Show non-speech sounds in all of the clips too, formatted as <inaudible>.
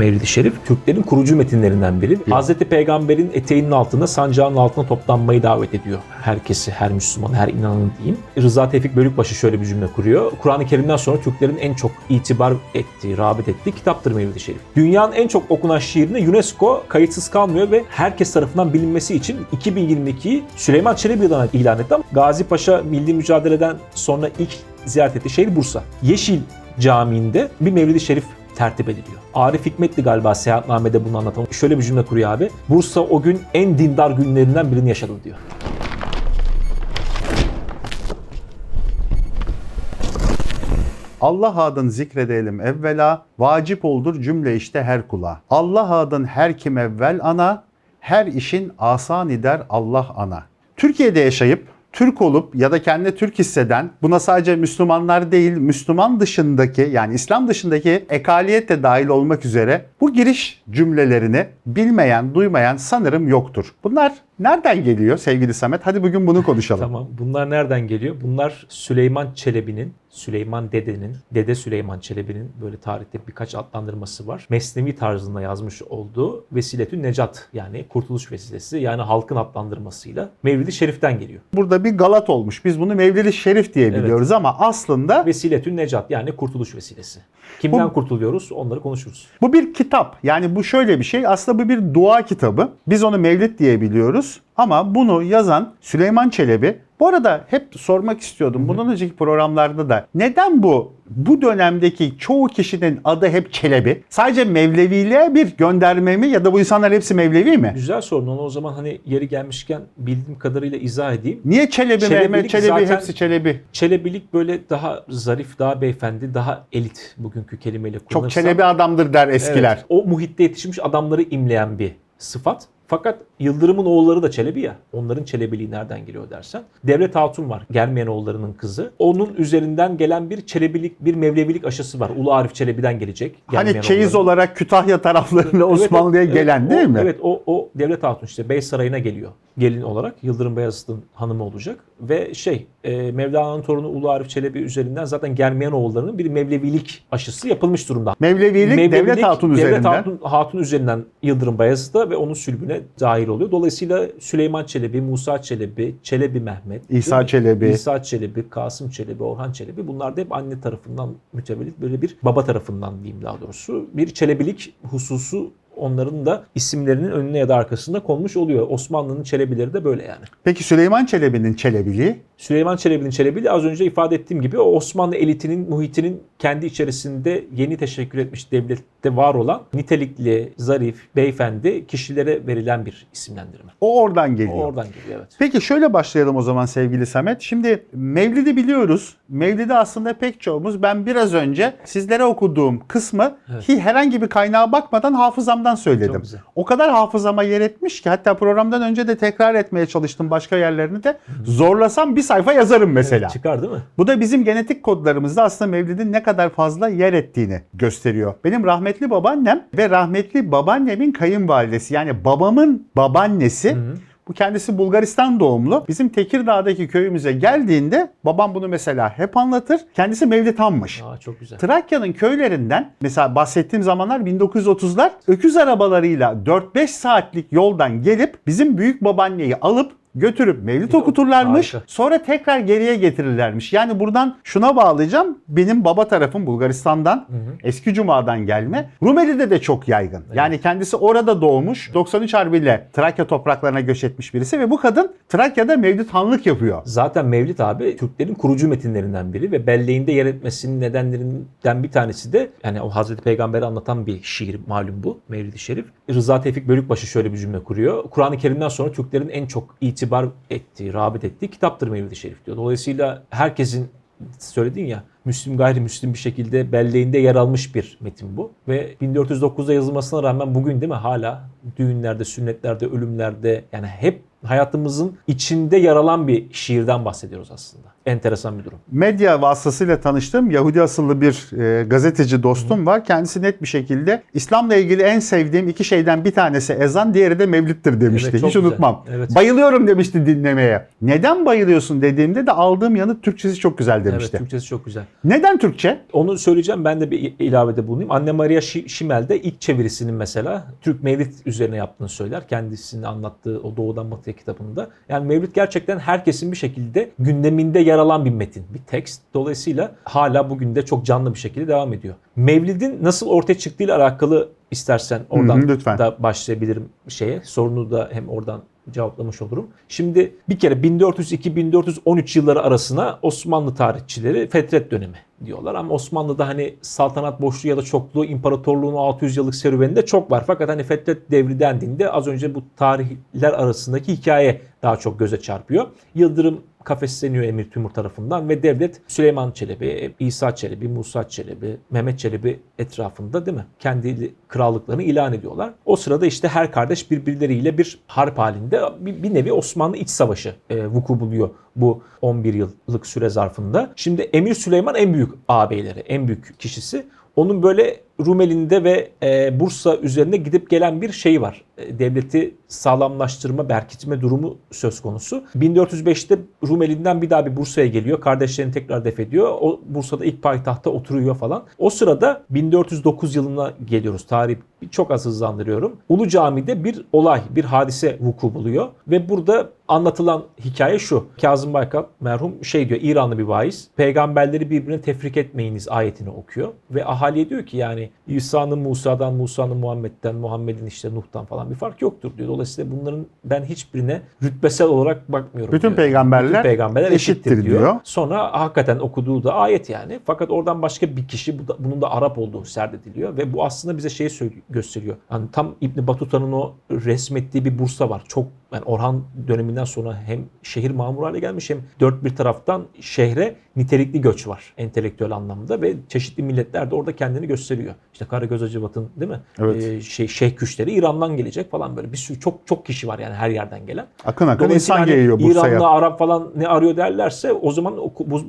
Mevlid-i Şerif Türklerin kurucu metinlerinden biri. Hazreti Peygamber'in eteğinin altında, sancağının altına toplanmayı davet ediyor. Herkesi, her Müslüman, her inananı diyeyim. Rıza Tevfik Bölükbaşı şöyle bir cümle kuruyor. Kur'an-ı Kerim'den sonra Türklerin en çok itibar ettiği, rağbet ettiği kitaptır Mevlid-i Şerif. Dünyanın en çok okunan şiirine UNESCO kayıtsız kalmıyor ve herkes tarafından bilinmesi için 2022'yi Süleyman Çelebi yılına ilan etti ama Gazi Paşa Milli Mücadele'den sonra ilk ziyaret ettiği şehir Bursa. Yeşil Camii'nde bir Mevlid-i Şerif tertip ediliyor. Arif Hikmetli galiba seyahatnamede bunu anlatan. Şöyle bir cümle kuruyor abi. Bursa o gün en dindar günlerinden birini yaşadı diyor. Allah adın zikredelim evvela, vacip oldur cümle işte her kula. Allah adın her kim evvel ana, her işin asan eder Allah ana. Türkiye'de yaşayıp Türk olup ya da kendini Türk hisseden, buna sadece Müslümanlar değil, Müslüman dışındaki yani İslam dışındaki ekaliyet de dahil olmak üzere bu giriş cümlelerini bilmeyen, duymayan sanırım yoktur. Bunlar nereden geliyor sevgili Samet? Hadi bugün bunu konuşalım. Tamam. Bunlar nereden geliyor? Bunlar Süleyman Çelebi'nin, Süleyman Dede'nin, Dede Süleyman Çelebi'nin böyle tarihte birkaç adlandırması var. Mesnevi tarzında yazmış olduğu Vesiletü Necat yani kurtuluş vesilesi yani halkın adlandırmasıyla Mevlid-i Şerif'ten geliyor. Burada bir galat olmuş. Biz bunu Mevlid-i Şerif diye biliyoruz ama aslında Vesiletü Necat yani kurtuluş vesilesi. Kimden Bu- kurtuluyoruz? Onları konuşuruz. Bu bir kitap. Yani bu şöyle bir şey. Aslında bu bir dua kitabı. Biz onu Mevlid diye biliyoruz. Ama bunu yazan Süleyman Çelebi. Bu arada hep sormak istiyordum. Bundan önceki programlarda da. Neden bu bu dönemdeki çoğu kişinin adı hep Çelebi? Sadece Mevleviliğe bir gönderme mi ya da bu insanlar hepsi Mevlevi mi? Güzel sorun. Onu o zaman hani yeri gelmişken bildiğim kadarıyla izah edeyim. Niye Çelebi, Çelebilik Mehmet Çelebi, zaten- hepsi Çelebi? Çelebilik böyle daha zarif, daha beyefendi, daha elit bugünkü kelimeyle Çok kullanırsam. Çelebi adamdır der eskiler. Evet, o muhitte yetişmiş adamları imleyen bir sıfat. Fakat Yıldırım'ın oğulları da Çelebi ya. Onların Çelebiliği nereden geliyor dersen. Devlet Hatun var. Germeyen oğullarının kızı. Onun üzerinden gelen bir Çelebilik, bir Mevlevilik aşısı var. Ulu Arif Çelebi'den gelecek. Hani Germeyen çeyiz oğulları. olarak Kütahya taraflarına Evet, Osmanlı'ya evet, gelen evet, değil o- mi? Evet o, o Devlet Hatun işte Bey Sarayı'na geliyor gelin olarak. Yıldırım Beyazıt'ın hanımı olacak. Ve şey e, Mevlana'nın torunu Ulu Arif Çelebi üzerinden zaten Germeyen oğullarının bir Mevlevilik aşısı yapılmış durumda. Mevlevilik, Devlet Mevlevilik, Hatun Devlet üzerinden. Hatun, Hatun üzerinden Yıldırım Bayezid'e ve onun sülbüne dahil oluyor. Dolayısıyla Süleyman Çelebi, Musa Çelebi, Çelebi Mehmet, İsa? Çelebi. İsa Çelebi, Kasım Çelebi, Orhan Çelebi bunlar da hep anne tarafından mütevellit böyle bir baba tarafından diyeyim daha doğrusu bir Çelebilik hususu onların da isimlerinin önüne ya da arkasında konmuş oluyor. Osmanlı'nın Çelebileri de böyle yani. Peki Süleyman Çelebi'nin Çelebiliği? Süleyman Çelebi'nin Çelebi'li az önce ifade ettiğim gibi Osmanlı elitinin, muhitinin kendi içerisinde yeni teşekkür etmiş devlette var olan nitelikli, zarif, beyefendi kişilere verilen bir isimlendirme. O oradan geliyor. O oradan geliyor evet. Peki şöyle başlayalım o zaman sevgili Samet. Şimdi Mevlid'i biliyoruz. Mevlid'i aslında pek çoğumuz ben biraz önce sizlere okuduğum kısmı Evet. ki herhangi bir kaynağa bakmadan hafızamdan söyledim. O kadar hafızama yer etmiş ki hatta programdan önce de tekrar etmeye çalıştım başka yerlerini de. Zorlasam bir sayfa yazarım mesela. Evet, çıkar değil mi? Bu da bizim genetik kodlarımızda aslında Mevlid'in ne kadar fazla yer ettiğini gösteriyor. Benim rahmetli babaannem ve rahmetli babaannemin kayınvalidesi yani babamın babaannesi bu kendisi Bulgaristan doğumlu. Bizim Tekirdağ'daki köyümüze geldiğinde babam bunu mesela hep anlatır. Kendisi Mevlid Han'mış. Aa, çok güzel. Trakya'nın köylerinden mesela bahsettiğim zamanlar 1930'lar öküz arabalarıyla 4-5 saatlik yoldan gelip bizim büyük babaanneyi alıp götürüp mevlid okuturlarmış. Harika. Sonra tekrar geriye getirirlermiş. Yani buradan şuna bağlayacağım. Benim baba tarafım Bulgaristan'dan, eski Cuma'dan gelme. Rumeli'de de çok yaygın. Yani kendisi orada doğmuş. 93 Harbi'yle Trakya topraklarına göç etmiş birisi ve bu kadın Trakya'da mevlid hanlık yapıyor. Zaten Mevlid abi Türklerin kurucu metinlerinden biri ve belleğinde yer etmesinin nedenlerinden bir tanesi de yani o Hazreti Peygamber'i anlatan bir şiir malum bu Mevlid-i Şerif. Rıza Tevfik Bölükbaşı şöyle bir cümle kuruyor. Kur'an-ı Kerim'den sonra Türklerin en çok itibar ettiği, rağbet ettiği kitaptır Mevlid-i Şerif diyor. Dolayısıyla herkesin söyledin ya Müslüm gayrimüslim bir şekilde belleğinde yer almış bir metin bu. Ve 1409'da yazılmasına rağmen bugün değil mi hala düğünlerde, sünnetlerde, ölümlerde yani hep hayatımızın içinde yer alan bir şiirden bahsediyoruz aslında. Enteresan bir durum. Medya vasıtasıyla tanıştığım Yahudi asıllı bir e, gazeteci dostum var. Kendisi net bir şekilde İslam'la ilgili en sevdiğim iki şeyden bir tanesi ezan, diğeri de mevlittir demişti. Evet, Hiç güzel. unutmam. Evet. Bayılıyorum demişti dinlemeye. Neden bayılıyorsun dediğimde de aldığım yanıt Türkçesi çok güzel demişti. Evet, Türkçesi çok güzel. Neden Türkçe? Onu söyleyeceğim ben de bir ilavede bulunayım. Anne Maria Şi- Şimel de ilk çevirisinin mesela Türk Mevlid üzerine yaptığını söyler. Kendisinin anlattığı o Doğudan Batıya kitabında. Yani Mevlid gerçekten herkesin bir şekilde gündeminde yer alan bir metin, bir tekst. Dolayısıyla hala bugün de çok canlı bir şekilde devam ediyor. Mevlid'in nasıl ortaya çıktığıyla alakalı istersen oradan Hı hı, lütfen. da başlayabilirim şeye. Sorunu da hem oradan cevaplamış olurum. Şimdi bir kere 1402-1413 yılları arasına Osmanlı tarihçileri Fetret dönemi diyorlar. Ama Osmanlı'da hani saltanat boşluğu ya da çokluğu imparatorluğun 600 yıllık serüveninde çok var. Fakat hani Fetret devri dendiğinde az önce bu tarihler arasındaki hikaye daha çok göze çarpıyor. Yıldırım kafesleniyor Emir Timur tarafından ve devlet Süleyman Çelebi, İsa Çelebi, Musa Çelebi, Mehmet Çelebi etrafında değil mi? Kendi krallıklarını ilan ediyorlar. O sırada işte her kardeş birbirleriyle bir harp halinde bir, bir nevi Osmanlı iç savaşı e, vuku buluyor bu 11 yıllık süre zarfında. Şimdi Emir Süleyman en büyük ağabeyleri, en büyük kişisi. Onun böyle Rumeli'nde ve e, Bursa üzerine gidip gelen bir şey var. E, devleti sağlamlaştırma, berkitme durumu söz konusu. 1405'te Rumeli'nden bir daha bir Bursa'ya geliyor. Kardeşlerini tekrar def ediyor. O Bursa'da ilk payitahta oturuyor falan. O sırada 1409 yılına geliyoruz. Tarih çok az hızlandırıyorum. Ulu Cami'de bir olay, bir hadise vuku buluyor. Ve burada anlatılan hikaye şu. Kazım Baykal merhum şey diyor İranlı bir vaiz. Peygamberleri birbirine tefrik etmeyiniz ayetini okuyor. Ve ahaliye diyor ki yani İsa'nın Musa'dan, Musa'nın Muhammed'den, Muhammed'in işte Nuh'tan falan bir fark yoktur diyor. Dolayısıyla bunların ben hiçbirine rütbesel olarak bakmıyorum Bütün diyor. peygamberler Bütün peygamberler eşittir, eşittir diyor. diyor. Sonra hakikaten okuduğu da ayet yani. Fakat oradan başka bir kişi bu da- bunun da Arap olduğu serdediliyor ve bu aslında bize şeyi gösteriyor. Hani tam İbn Batuta'nın o resmettiği bir Bursa var. Çok yani Orhan döneminden sonra hem şehir mamur hale gelmiş hem dört bir taraftan şehre nitelikli göç var entelektüel anlamda ve çeşitli milletler de orada kendini gösteriyor. İşte Karagöz Hacivat'ın değil mi? Evet. Ee, şey Şeyh Küşleri İran'dan gelecek falan böyle bir sürü çok çok kişi var yani her yerden gelen. Akın akın insan hani geliyor Bursa'ya. İranlı, Arap falan ne arıyor derlerse o zaman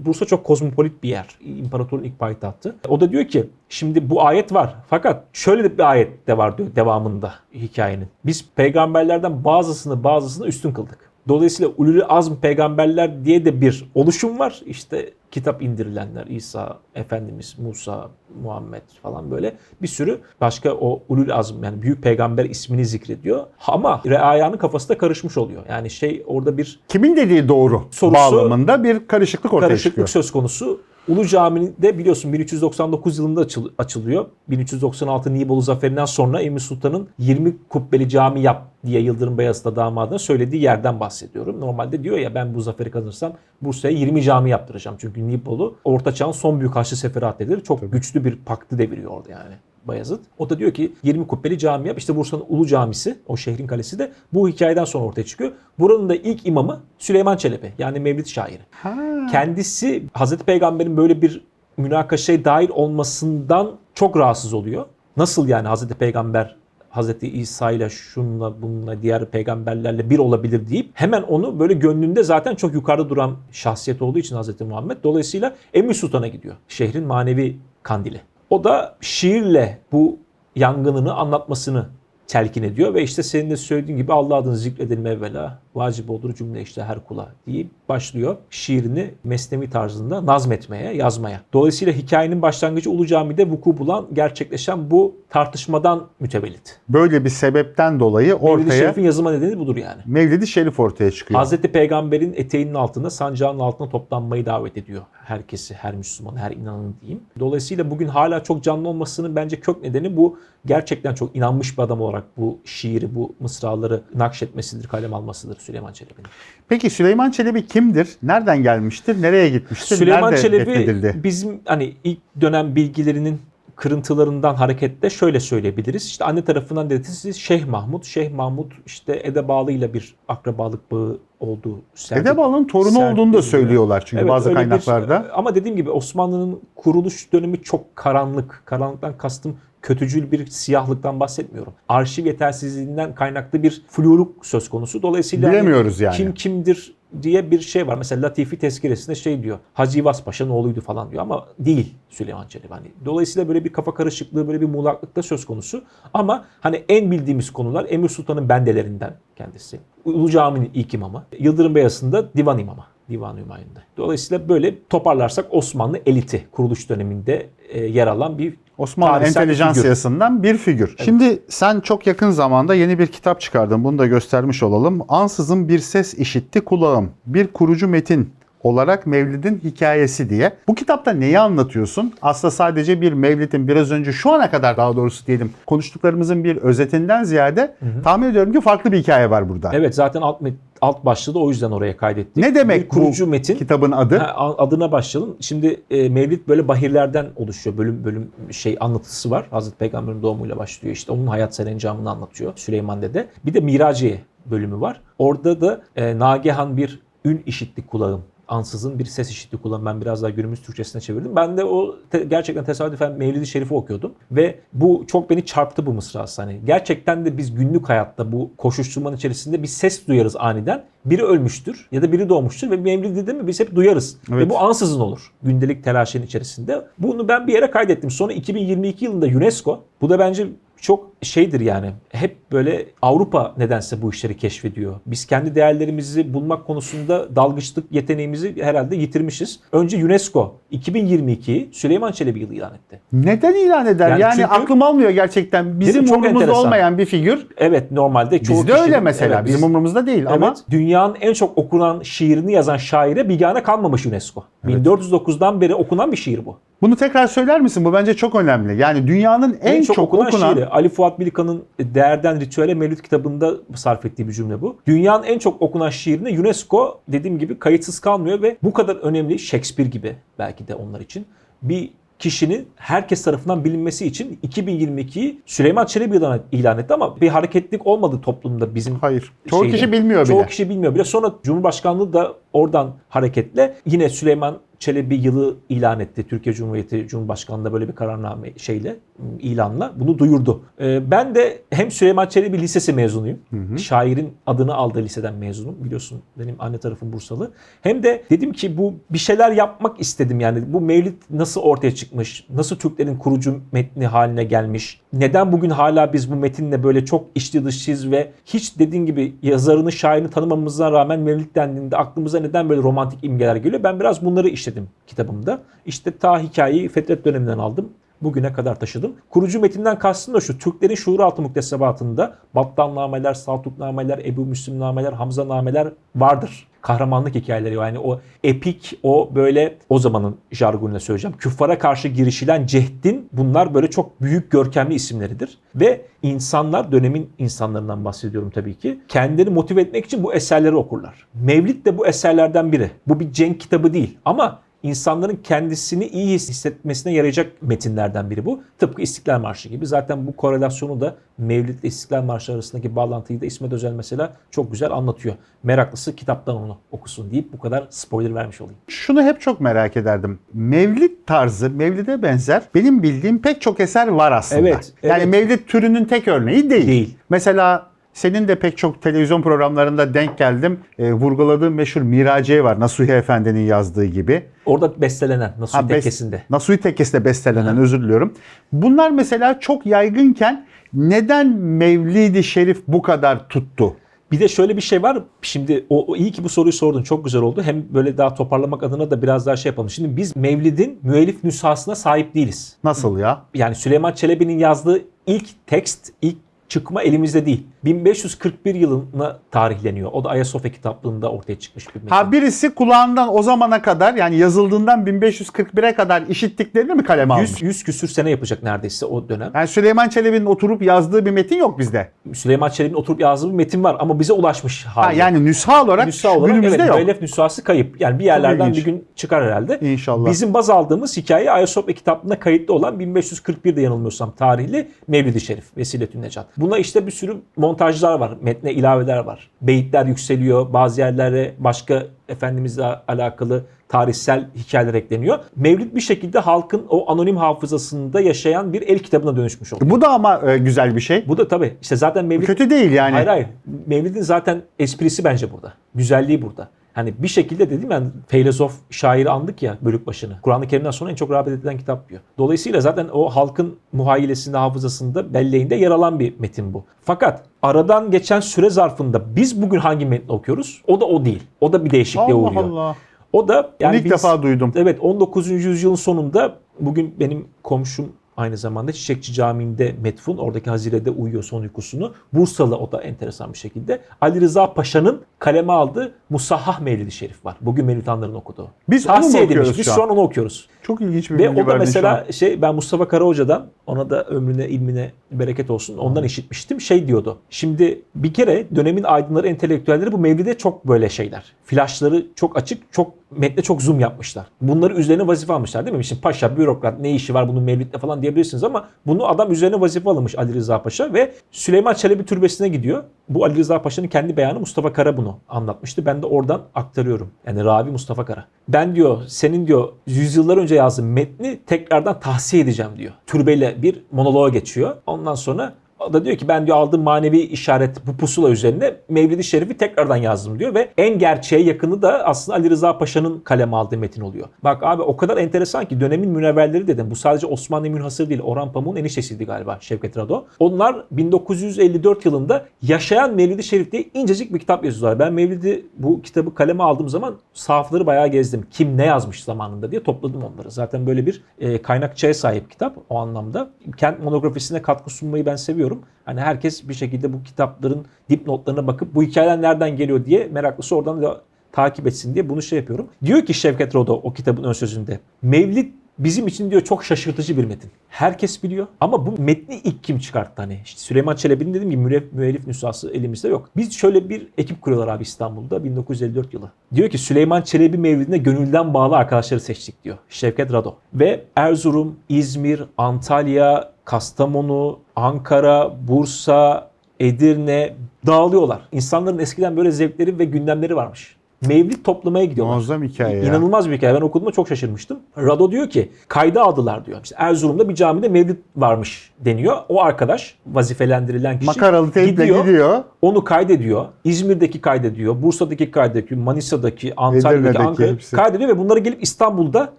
Bursa çok kozmopolit bir yer. İmparatorun ilk payitahtı. O da diyor ki şimdi bu ayet var. Fakat şöyle bir ayet de var diyor devamında hikayenin. Biz peygamberlerden bazısını bazısını üstün kıldık. Dolayısıyla ulul azm peygamberler diye de bir oluşum var. İşte kitap indirilenler İsa, Efendimiz, Musa, Muhammed falan böyle bir sürü başka o ulul azm yani büyük peygamber ismini zikrediyor. Ama reayanın kafası da karışmış oluyor. Yani şey orada bir Kimin dediği doğru Sorusu- bağlamında bir karışıklık ortaya karışıklık çıkıyor. söz konusu. Ulu Cami'de biliyorsun 1399 yılında açıl- açılıyor. 1396 Nibolu Zaferi'nden sonra Emir Sultan'ın 20 kubbeli cami yap diye Yıldırım Beyazıt'a damadına söylediği yerden bahsediyorum. Normalde diyor ya ben bu zaferi kazanırsam Bursa'ya 20 cami yaptıracağım. Çünkü Nibolu Orta Çağ'ın son büyük Haçlı Seferi addedilir. Çok güçlü bir paktı deviriyor orada yani. Bayezid. O da diyor ki 20 kubbeli cami yap. İşte Bursa'nın Ulu Camisi, o şehrin kalesi de bu hikayeden sonra ortaya çıkıyor. Buranın da ilk imamı Süleyman Çelebi yani Mevlid şairi. Ha. Kendisi Hazreti Peygamber'in böyle bir münakaşaya dahil olmasından çok rahatsız oluyor. Nasıl yani Hazreti Peygamber Hazreti İsa ile şunla bununla diğer peygamberlerle bir olabilir deyip hemen onu böyle gönlünde zaten çok yukarıda duran şahsiyet olduğu için Hazreti Muhammed dolayısıyla Emir Sultan'a gidiyor. Şehrin manevi kandili. O da şiirle bu yangınını anlatmasını telkin ediyor ve işte senin de söylediğin gibi Allah adını zikredelim evvela vacip olur cümle işte her kula deyip başlıyor şiirini mesnevi tarzında nazmetmeye, yazmaya. Dolayısıyla hikayenin başlangıcı Ulu Cami'de vuku bulan, gerçekleşen bu tartışmadan mütevellit. Böyle bir sebepten dolayı Mevlid-i ortaya Şerif'in yazılma nedeni budur yani. Mevlid-i Şerif ortaya çıkıyor. Hazreti Peygamber'in eteğinin altında, sancağının altına toplanmayı davet ediyor. Herkesi, her Müslüman, her inanın diyeyim. Dolayısıyla bugün hala çok canlı olmasının bence kök nedeni bu. Gerçekten çok inanmış bir adam olarak bu şiiri, bu mısraları nakşetmesidir, kalem almasıdır Süleyman Çelebi'nin. Peki Süleyman Çelebi kimdir? Nereden gelmiştir? Nereye gitmiştir? Süleyman Nerede Çelebi bizim hani ilk dönem bilgilerinin kırıntılarından hareketle şöyle söyleyebiliriz. İşte anne tarafından dedesi Şeyh Mahmud. Şeyh Mahmud işte Edebalı ile bir akrabalık bağı olduğu serdi- Edebalı'nın torunu serdi- olduğunu da söylüyorlar çünkü Evet, bazı öyle bir- kaynaklarda. ama dediğim gibi Osmanlı'nın kuruluş dönemi çok karanlık. Karanlıktan kastım kötücül bir siyahlıktan bahsetmiyorum. Arşiv yetersizliğinden kaynaklı bir fluruk söz konusu. Dolayısıyla hani Bilemiyoruz yani. kim kimdir diye bir şey var. Mesela Latifi tezkiresinde şey diyor. Hacı İvas oğluydu falan diyor ama değil Süleyman Çelebi. Hani dolayısıyla böyle bir kafa karışıklığı, böyle bir muğlaklık da söz konusu. Ama hani en bildiğimiz konular Emir Sultan'ın bendelerinden kendisi. Ulu Cami'nin ilk imamı. Yıldırım Beyazıt'ında divan imamı. Divan Hümayun'da. Dolayısıyla böyle toparlarsak Osmanlı eliti kuruluş döneminde e, yer alan bir Osmanlı tarihsel bir figür. entelijansiyasından bir figür. Şimdi sen çok yakın zamanda yeni bir kitap çıkardın. Bunu da göstermiş olalım. Ansızın bir ses işitti kulağım. Bir kurucu metin olarak Mevlid'in hikayesi diye. Bu kitapta neyi anlatıyorsun? Aslında sadece bir Mevlid'in biraz önce şu ana kadar daha doğrusu diyelim konuştuklarımızın bir özetinden ziyade tahmin ediyorum ki farklı bir hikaye var burada. Evet zaten alt, met- alt başlığı da o yüzden oraya kaydettik. Ne demek bir kurucu bu metin? kitabın adı? Ha, adına başlayalım. Şimdi e, Mevlid böyle bahirlerden oluşuyor. Bölüm bölüm şey anlatısı var. Hazreti Peygamber'in doğumuyla başlıyor. İşte onun hayat serencamını anlatıyor Süleyman Dede. Bir de Miraciye bölümü var. Orada da e, Nagehan bir ün işitti kulağım. Ansızın bir ses işitti kulağım. Ben biraz daha günümüz Türkçesine çevirdim. Ben de o te- gerçekten tesadüfen Mevlid-i Şerif'i okuyordum. Ve bu çok beni çarptı bu mısrası. Hani gerçekten de biz günlük hayatta bu koşuşturmanın içerisinde bir ses duyarız aniden. Biri ölmüştür ya da biri doğmuştur ve Mevlid'i değil mi biz hep duyarız. Evet. Ve bu ansızın olur gündelik telaşın içerisinde. Bunu ben bir yere kaydettim. Sonra 2022 yılında UNESCO bu da bence çok şeydir yani. Hep böyle Avrupa nedense bu işleri keşfediyor. Biz kendi değerlerimizi bulmak konusunda dalgıçlık yeteneğimizi herhalde yitirmişiz. Önce UNESCO 2022'yi Süleyman Çelebi yılı ilan etti. Neden ilan eder? Yani Yani, çünkü- aklım almıyor gerçekten. Bizim umurumuzda olmayan bir figür. Evet normalde çoğu Bizde öyle mesela. Evet, Bizim biz- umurumuzda değil ama Evet, dünyanın en çok okunan şiirini yazan şaire bigane kalmamış UNESCO. 1409'dan beri okunan bir şiir bu. Bunu tekrar söyler misin? Bu bence çok önemli. Yani dünyanın en, çok, okunan, şiiri. Ali Fuat Bilika'nın Değerden Ritüele Mevlüt kitabında sarf ettiği bir cümle bu. Dünyanın en çok okunan şiirine UNESCO dediğim gibi kayıtsız kalmıyor ve bu kadar önemli Shakespeare gibi belki de onlar için bir kişinin herkes tarafından bilinmesi için 2022'yi Süleyman Çelebi ilan- ilan etti ama bir hareketlik olmadı toplumda bizim Hayır. Çoğu şeyde. kişi bilmiyor Çoğu bile. kişi bilmiyor bile. Sonra Cumhurbaşkanlığı da oradan hareketle yine Süleyman Çelebi yılı ilan etti. Türkiye Cumhuriyeti Cumhurbaşkanlığı böyle bir kararname şeyle ilanla bunu duyurdu. Ee, ben de hem Süleyman Çelebi Lisesi mezunuyum. Şairin adını aldığı liseden mezunum. Biliyorsun benim anne tarafım Bursalı. Hem de dedim ki bu bir şeyler yapmak istedim yani. Bu Mevlid nasıl ortaya çıkmış? Nasıl Türklerin kurucu metni haline gelmiş? Neden bugün hala biz bu metinle böyle çok içli dışıyız ve hiç dediğin gibi yazarını, şairini tanımamıza rağmen Mevlid dendiğinde aklımıza neden böyle romantik imgeler geliyor? Ben biraz bunları işledim kitabımda. İşte ta hikayeyi Fetret döneminden aldım bugüne kadar taşıdım. Kurucu metinden kastım da şu. Türklerin şuur altı muktesebatında Battalnameler, Saltuknameler, Ebu Müslimnameler, Hamzanameler vardır. Kahramanlık hikayeleri yani o epik, o böyle o zamanın jargonuyla söyleyeceğim. Küffara karşı girişilen cehdin bunlar böyle çok büyük görkemli isimleridir. Ve insanlar, dönemin insanlarından bahsediyorum tabii ki. Kendilerini motive etmek için bu eserleri okurlar. Mevlid de bu eserlerden biri. Bu bir cenk kitabı değil ama insanların kendisini iyi hissetmesine yarayacak metinlerden biri bu. Tıpkı İstiklal Marşı gibi. Zaten bu korelasyonu da Mevlid ile İstiklal Marşı arasındaki bağlantıyı da İsmet Özel mesela çok güzel anlatıyor. Meraklısı kitaptan onu okusun deyip bu kadar spoiler vermiş olayım. Şunu hep çok merak ederdim. Mevlid tarzı, Mevlid'e benzer benim bildiğim pek çok eser var aslında. Evet, Yani evet. Mevlid türünün tek örneği değil. Değil. Mesela senin de pek çok televizyon programlarında denk geldim. E, vurguladığım meşhur Miraciye var. Nasuhi Efendi'nin yazdığı gibi. Orada bestelenen Nasuhi Ha, bes- Tekkesi'nde. Nasuhi Tekkesi'nde bestelenen özür diliyorum. Bunlar mesela çok yaygınken neden Mevlid-i Şerif bu kadar tuttu? Bir de şöyle bir şey var. Şimdi o, o iyi ki bu soruyu sordun. Çok güzel oldu. Hem böyle daha toparlamak adına da biraz daha şey yapalım. Şimdi biz Mevlid'in müellif nüshasına sahip değiliz. Nasıl ya? Yani Süleyman Çelebi'nin yazdığı ilk tekst, ilk çıkma elimizde değil. 1541 yılına tarihleniyor. O da Ayasofya kitaplığında ortaya çıkmış bir metin. Ha birisi kulağından o zamana kadar yani yazıldığından 1541'e kadar işittiklerini mi kaleme almış? 100, 100 küsür sene yapacak neredeyse o dönem. Yani Süleyman Çelebi'nin oturup yazdığı bir metin yok bizde. Süleyman Çelebi'nin oturup yazdığı bir metin var ama bize ulaşmış Ha, hali. yani nüsha olarak, Nüsha olarak günümüzde evet, yok. müellif nüshası kayıp. Yani bir yerlerden bir gün çıkar herhalde. İnşallah. Bizim baz aldığımız hikaye Ayasofya kitaplığında kayıtlı olan 1541'de yanılmıyorsam tarihli Mevlid-i Şerif, Vesiletün Necat. Buna işte bir sürü montajlar var, metne ilaveler var. Beyitler yükseliyor, bazı yerlere başka Efendimizle alakalı tarihsel hikayeler ekleniyor. Mevlid bir şekilde halkın o anonim hafızasında yaşayan bir el kitabına dönüşmüş oldu. Bu da ama e, güzel bir şey. Bu da tabii işte zaten Mevlid Kötü değil yani. Hayır hayır. Mevlid'in zaten esprisi bence burada. Güzelliği burada. Hani bir şekilde dedim yani filozof şairi andık ya bölük başını. Kur'an-ı Kerim'den sonra en çok rağbet edilen kitap diyor. Dolayısıyla zaten o halkın muhayyilesinde, hafızasında, belleğinde yer alan bir metin bu. Fakat aradan geçen süre zarfında biz bugün hangi metni okuyoruz? O da o değil. O da bir değişikliğe Allah uğruyor. Allah. O da yani ilk biz- defa duydum. Evet 19. yüzyılın sonunda bugün benim komşum aynı zamanda Çiçekçi Camii'nde metfun. Oradaki hazirede uyuyor son uykusunu. Bursalı o da enteresan bir şekilde. Ali Rıza Paşa'nın kaleme aldığı Musahhah Mevlid-i Şerif var. Bugün Mevlid Hanlar'ın okuduğu. Biz onu mu Tavsiye edilmiş. okuyoruz Biz şu an? onu okuyoruz. Çok ilginç bir Ve bilgi o da mesela şey ben Mustafa Kara Hoca'dan ona da ömrüne ilmine bereket olsun ondan işitmiştim. Şey diyordu. Şimdi bir kere dönemin aydınları entelektüelleri bu mevlide çok böyle şeyler. Flaşları çok açık, çok metne çok zoom yapmışlar. Bunları üzerine vazife almışlar değil mi? Şimdi paşa, bürokrat ne işi var bunun mevlidle falan diyebilirsiniz ama bunu adam üzerine vazife almış Ali Rıza Paşa ve Süleyman Çelebi Türbesi'ne gidiyor. Bu Ali Rıza Paşa'nın kendi beyanı Mustafa Kara bunu anlatmıştı. Ben de oradan aktarıyorum. Yani Ravi Mustafa Kara. Ben diyor senin diyor yüzyıllar önce yazdığın metni tekrardan tahsiye edeceğim diyor. Türbeyle bir monoloğa geçiyor. Ondan sonra o da diyor ki ben diyor aldığım manevi işaret bu pusula üzerine Mevlid-i Şerif'i tekrardan yazdım diyor ve en gerçeğe yakını da aslında Ali Rıza Paşa'nın kaleme aldığı metin oluyor. Bak abi o kadar enteresan ki dönemin münevverleri dedim. Bu sadece Osmanlı münhasır değil. Orhan Pamuk'un eniştesiydi galiba Şevket Rado. Onlar 1954 yılında Yaşayan Mevlid-i Şerif diye incecik bir kitap yazıyorlar. Ben Mevlid'i bu kitabı kaleme aldığım zaman sahafları bayağı gezdim. Kim ne yazmış zamanında diye topladım onları. Zaten böyle bir e, kaynakçaya sahip kitap o anlamda. Kent monografisine katkı sunmayı ben seviyorum. Hani herkes bir şekilde bu kitapların dipnotlarına bakıp bu hikayeler nereden geliyor diye meraklısı oradan da takip etsin diye bunu şey yapıyorum. Diyor ki Şevket Rodo o kitabın ön sözünde. Mevlid bizim için diyor çok şaşırtıcı bir metin. Herkes biliyor ama bu metni ilk kim çıkarttı hani? İşte Süleyman Çelebi'nin dediğim gibi müre- müellif nüshası elimizde yok. Biz şöyle bir ekip kuruyorlar abi İstanbul'da 1954 yılı. Diyor ki Süleyman Çelebi Mevlidine gönülden bağlı arkadaşları seçtik diyor. Şevket Rado. Ve Erzurum, İzmir, Antalya, Kastamonu, Ankara, Bursa, Edirne dağılıyorlar. İnsanların eskiden böyle zevkleri ve gündemleri varmış. Mevlid toplamaya gidiyorlar. Muazzam hikaye ya. İnanılmaz bir hikaye. Ben okuduğumda çok şaşırmıştım. Rado diyor ki kayda aldılar diyor. İşte Erzurum'da bir camide mevlid varmış deniyor. O arkadaş vazifelendirilen kişi Makaralı teyple gidiyor. onu kaydediyor. İzmir'deki kaydediyor. Bursa'daki kaydediyor. Manisa'daki, Antalya'daki, Edirne'deki Ankara hepsi. kaydediyor ve bunları gelip İstanbul'da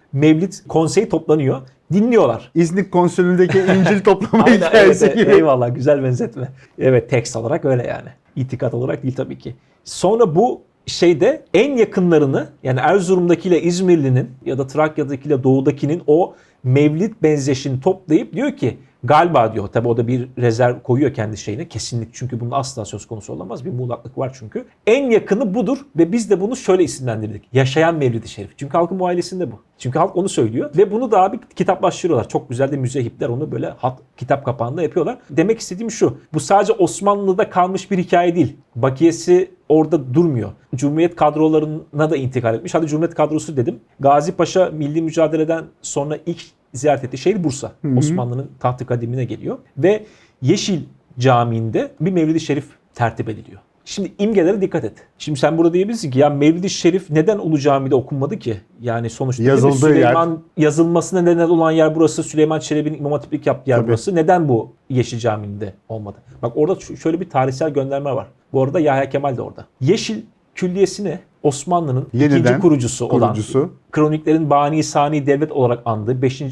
Mevlid konseyi toplanıyor. Dinliyorlar. İznik konsülündeki İncil <laughs> toplama Aynen, hikayesi evet, gibi. Eyvallah güzel benzetme. Evet tekst olarak öyle yani. İtikat olarak değil tabii ki. Sonra bu şeyde en yakınlarını yani Erzurum'dakiyle İzmirli'nin ya da Trakya'dakiyle Doğu'dakinin o mevlid benzeşini toplayıp diyor ki galiba diyor tabi o da bir rezerv koyuyor kendi şeyine kesinlik çünkü bunun asla söz konusu olamaz bir muğlaklık var çünkü. En yakını budur ve biz de bunu şöyle isimlendirdik. Yaşayan Mevlid-i Şerif. Çünkü halkın muailesinde bu. Çünkü halk onu söylüyor ve bunu da abi kitaplaştırıyorlar. Çok güzel de müzehipler onu böyle hat, kitap kapağında yapıyorlar. Demek istediğim şu. Bu sadece Osmanlı'da kalmış bir hikaye değil. Bakiyesi orada durmuyor. Cumhuriyet kadrolarına da intikal etmiş. Hadi Cumhuriyet kadrosu dedim. Gazi Paşa milli mücadeleden sonra ilk ziyaret ettiği şehir Bursa. Osmanlı'nın tahtı kadimine geliyor. Ve Yeşil Camii'nde bir Mevlid-i Şerif tertip ediliyor. Şimdi imgelere dikkat et. Şimdi sen burada diyebilirsin ki ya Mevlid-i Şerif neden Ulu Cami'de okunmadı ki? Yani sonuçta? Yazıldığı yer. Süleyman yazılmasına neden olan yer burası. Süleyman Çelebi'nin imam hatiplik yaptığı yer Tabii. burası. Neden bu Yeşil Camii'nde olmadı? Bak orada şöyle bir tarihsel gönderme var. Bu arada Yahya Kemal de orada. Yeşil Külliyesi'ne Osmanlı'nın Yeniden ikinci kurucusu, kurucusu. olan kroniklerin Bani Sani devlet olarak andığı 5.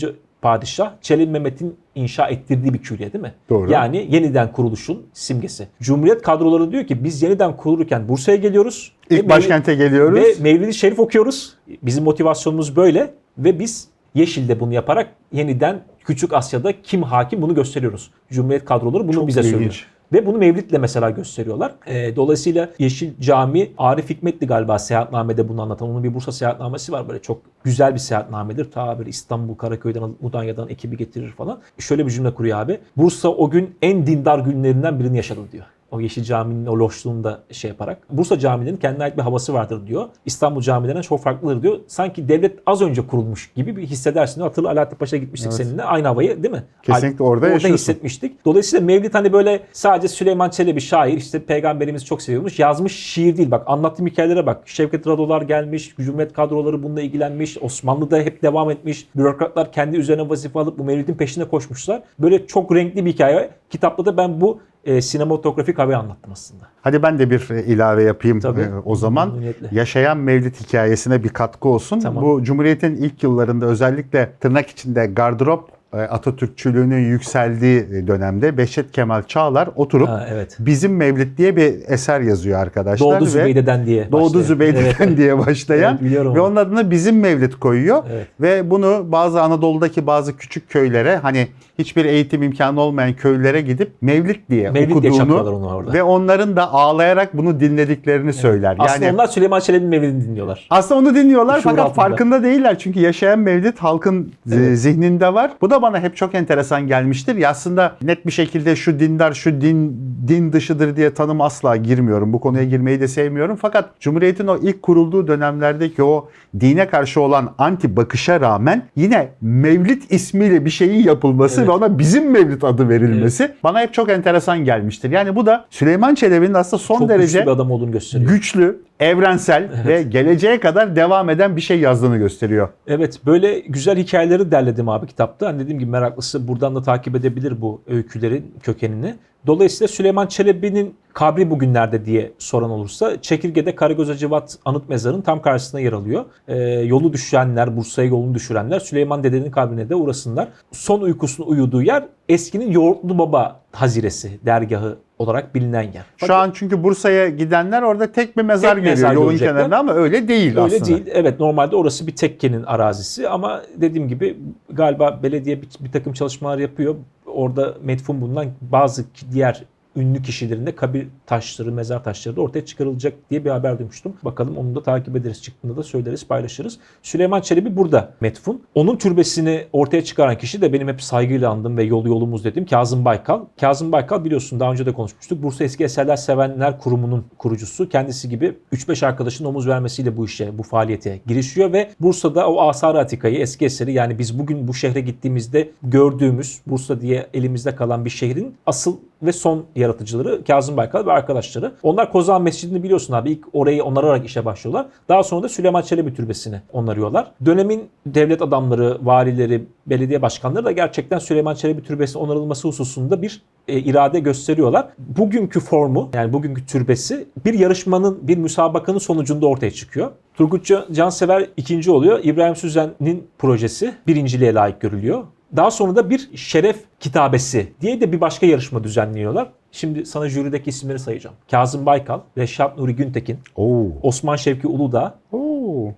padişah Çelebi Mehmet'in inşa ettirdiği bir külliye değil mi? Doğru. Yani yeniden kuruluşun simgesi. Cumhuriyet kadroları diyor ki biz yeniden kurulurken Bursa'ya geliyoruz. İlk başkente geliyoruz. ve Mevlid-i Şerif okuyoruz. Bizim motivasyonumuz böyle ve biz Yeşil'de bunu yaparak yeniden Küçük Asya'da kim hakim bunu gösteriyoruz. Cumhuriyet kadroları bunu Çok bize ilginç. söylüyor. Ve bunu Mevlid'le mesela gösteriyorlar. Ee, dolayısıyla Yeşil Cami, Arif Hikmetli galiba seyahatnamede bunu anlatan. Onun bir Bursa seyahatnamesi var böyle çok güzel bir seyahatnamedir. Ta böyle İstanbul, Karaköy'den, Mudanya'dan ekibi getirir falan. Şöyle bir cümle kuruyor abi. Bursa o gün en dindar günlerinden birini yaşadı diyor. O Yeşil Cami'nin o loşluğunu da şey yaparak. Bursa camilerinin kendine ait bir havası vardır diyor. İstanbul camilerinden çok farklıdır diyor. Sanki devlet az önce kurulmuş gibi bir hissedersin. Hatırla Alaaddin Paşa'ya gitmiştik Evet. seninle. Aynı havayı değil mi? Kesinlikle orada Orada yaşıyorsun. hissetmiştik. Dolayısıyla Mevlid hani böyle sadece Süleyman Çelebi şair işte peygamberimiz çok seviyormuş. Yazmış şiir değil bak. Anlattığım hikayelere bak. Şevket Radolar gelmiş. Cumhuriyet kadroları bununla ilgilenmiş. Osmanlı'da hep devam etmiş. Bürokratlar kendi üzerine vazife alıp bu Mevlid'in peşinde koşmuşlar. Böyle çok renkli bir hikaye. Kitapta da ben bu e, sinematografik havayı anlattım aslında. Hadi ben de bir e, ilave yapayım Tabii. e, o zaman. Memnuniyetle. Yaşayan Mevlid hikayesine bir katkı olsun. Tamam. Bu Cumhuriyet'in ilk yıllarında özellikle tırnak içinde gardırop Atatürkçülüğünün yükseldiği e, dönemde Behçet Kemal Çağlar oturup Ha, evet. Bizim Mevlid diye bir eser yazıyor arkadaşlar. Doğdu ve Zübeyde'den diye Doğdu başlayan. Zübeyde'den Evet. <laughs> diye başlayan Evet, ve onu. onun adına Bizim Mevlid koyuyor. Evet. Ve bunu bazı Anadolu'daki bazı küçük köylere hani hiçbir eğitim imkanı olmayan köylere gidip Mevlid diye Mevlid diye okuduğunu orada. ve onların da ağlayarak bunu dinlediklerini söyler. Aslında yani onlar Süleyman Çelebi'nin Mevlid'ini dinliyorlar. aslında onu dinliyorlar Şuur fakat altında. farkında değiller. Çünkü yaşayan Mevlid halkın z- Evet. zihninde var. Bu da bana hep çok enteresan gelmiştir. Ya aslında net bir şekilde şu dindar, şu din din dışıdır diye tanım asla girmiyorum. Bu konuya girmeyi de sevmiyorum. Fakat Cumhuriyet'in o ilk kurulduğu dönemlerdeki o dine karşı olan anti bakışa rağmen yine Mevlid ismiyle bir şeyin yapılması Evet. ve ona bizim Mevlid adı verilmesi bana hep çok enteresan gelmiştir. Yani bu da Süleyman Çelebi'nin aslında son Çok derece güçlü bir adam olduğunu gösteriyor. güçlü, evrensel ve geleceğe kadar devam eden bir şey yazdığını gösteriyor. Evet böyle güzel hikayeleri derledim abi kitapta. Hani dediğim gibi meraklısı buradan da takip edebilir bu öykülerin kökenini. Dolayısıyla Süleyman Çelebi'nin kabri bugünlerde diye soran olursa Çekirge'de Karagöz Hacivat Anıt Mezarı'nın tam karşısında yer alıyor. Ee, yolu düşenler, Bursa'ya yolunu düşürenler Süleyman Dede'nin kabrine de uğrasınlar. Son uykusunu uyuduğu yer eskinin Yoğurtlu Baba Haziresi, dergahı olarak bilinen yer. Şu an çünkü Bursa'ya gidenler orada tek bir mezar Tek görüyor mezar yolun görecekler. kenarında ama öyle değil Öyle aslında. değil. Evet normalde orası bir tekkenin arazisi ama dediğim gibi galiba belediye bir, bir takım çalışmalar yapıyor. Orada metfun bulunan bazı diğer ünlü kişilerin de kabir taşları, mezar taşları da ortaya çıkarılacak diye bir haber duymuştum. Bakalım onu da takip ederiz. Çıktığında da söyleriz, paylaşırız. Süleyman Çelebi burada metfun. Onun türbesini ortaya çıkaran kişi de benim hep saygıyla andığım ve yolu yolumuz dediğim Kazım Baykal. Kazım Baykal biliyorsun daha önce de konuşmuştuk. Bursa Eski Eserler Sevenler Kurumu'nun kurucusu. Kendisi gibi 3-5 arkadaşın omuz vermesiyle bu işe, bu faaliyete girişiyor ve Bursa'da o Asar-ı Atika'yı, eski eseri yani biz bugün bu şehre gittiğimizde gördüğümüz Bursa diye elimizde kalan bir şehrin asıl ve son yaratıcıları Kazım Baykal ve arkadaşları. Onlar Kozan Mescidi'ni biliyorsun abi. İlk orayı onararak işe başlıyorlar. Daha sonra da Süleyman Çelebi Türbesi'ni onarıyorlar. Dönemin devlet adamları, valileri, belediye başkanları da gerçekten Süleyman Çelebi Türbesi'nin onarılması hususunda bir e, irade gösteriyorlar. Bugünkü formu yani bugünkü türbesi bir yarışmanın, bir müsabakanın sonucunda ortaya çıkıyor. Turgut Can- Cansever ikinci oluyor. İbrahim Süzen'in projesi birinciliğe layık görülüyor. Daha sonra da bir şeref kitabesi diye de bir başka yarışma düzenliyorlar. Şimdi sana jürideki isimleri sayacağım. Kazım Baykal, Reşat Nuri Güntekin, Oo. Osman Şevki Uludağ, Oo.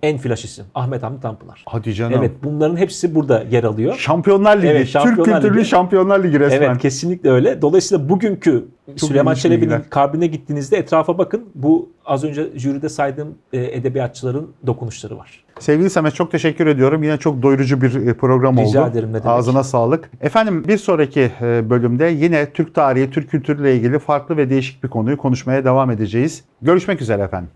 En flash isim Ahmet Hamdi Tanpınar. Hadi canım. Evet bunların hepsi burada yer alıyor. Şampiyonlar Ligi. Evet, Şampiyonlar Türk kültürlü Ligi. Şampiyonlar Ligi resmen. Evet kesinlikle öyle. Dolayısıyla bugünkü Çok Süleyman Çelebi'nin kabrine gittiğinizde etrafa bakın. Bu az önce jüride saydığım e, edebiyatçıların dokunuşları var. Sevgili Samet çok teşekkür ediyorum. Yine çok doyurucu bir e, program Rica oldu. ederim, ne demek. Ağzına sağlık. Efendim bir sonraki e, bölümde yine Türk tarihi, Türk kültürüyle ilgili farklı ve değişik bir konuyu konuşmaya devam edeceğiz. Görüşmek üzere efendim.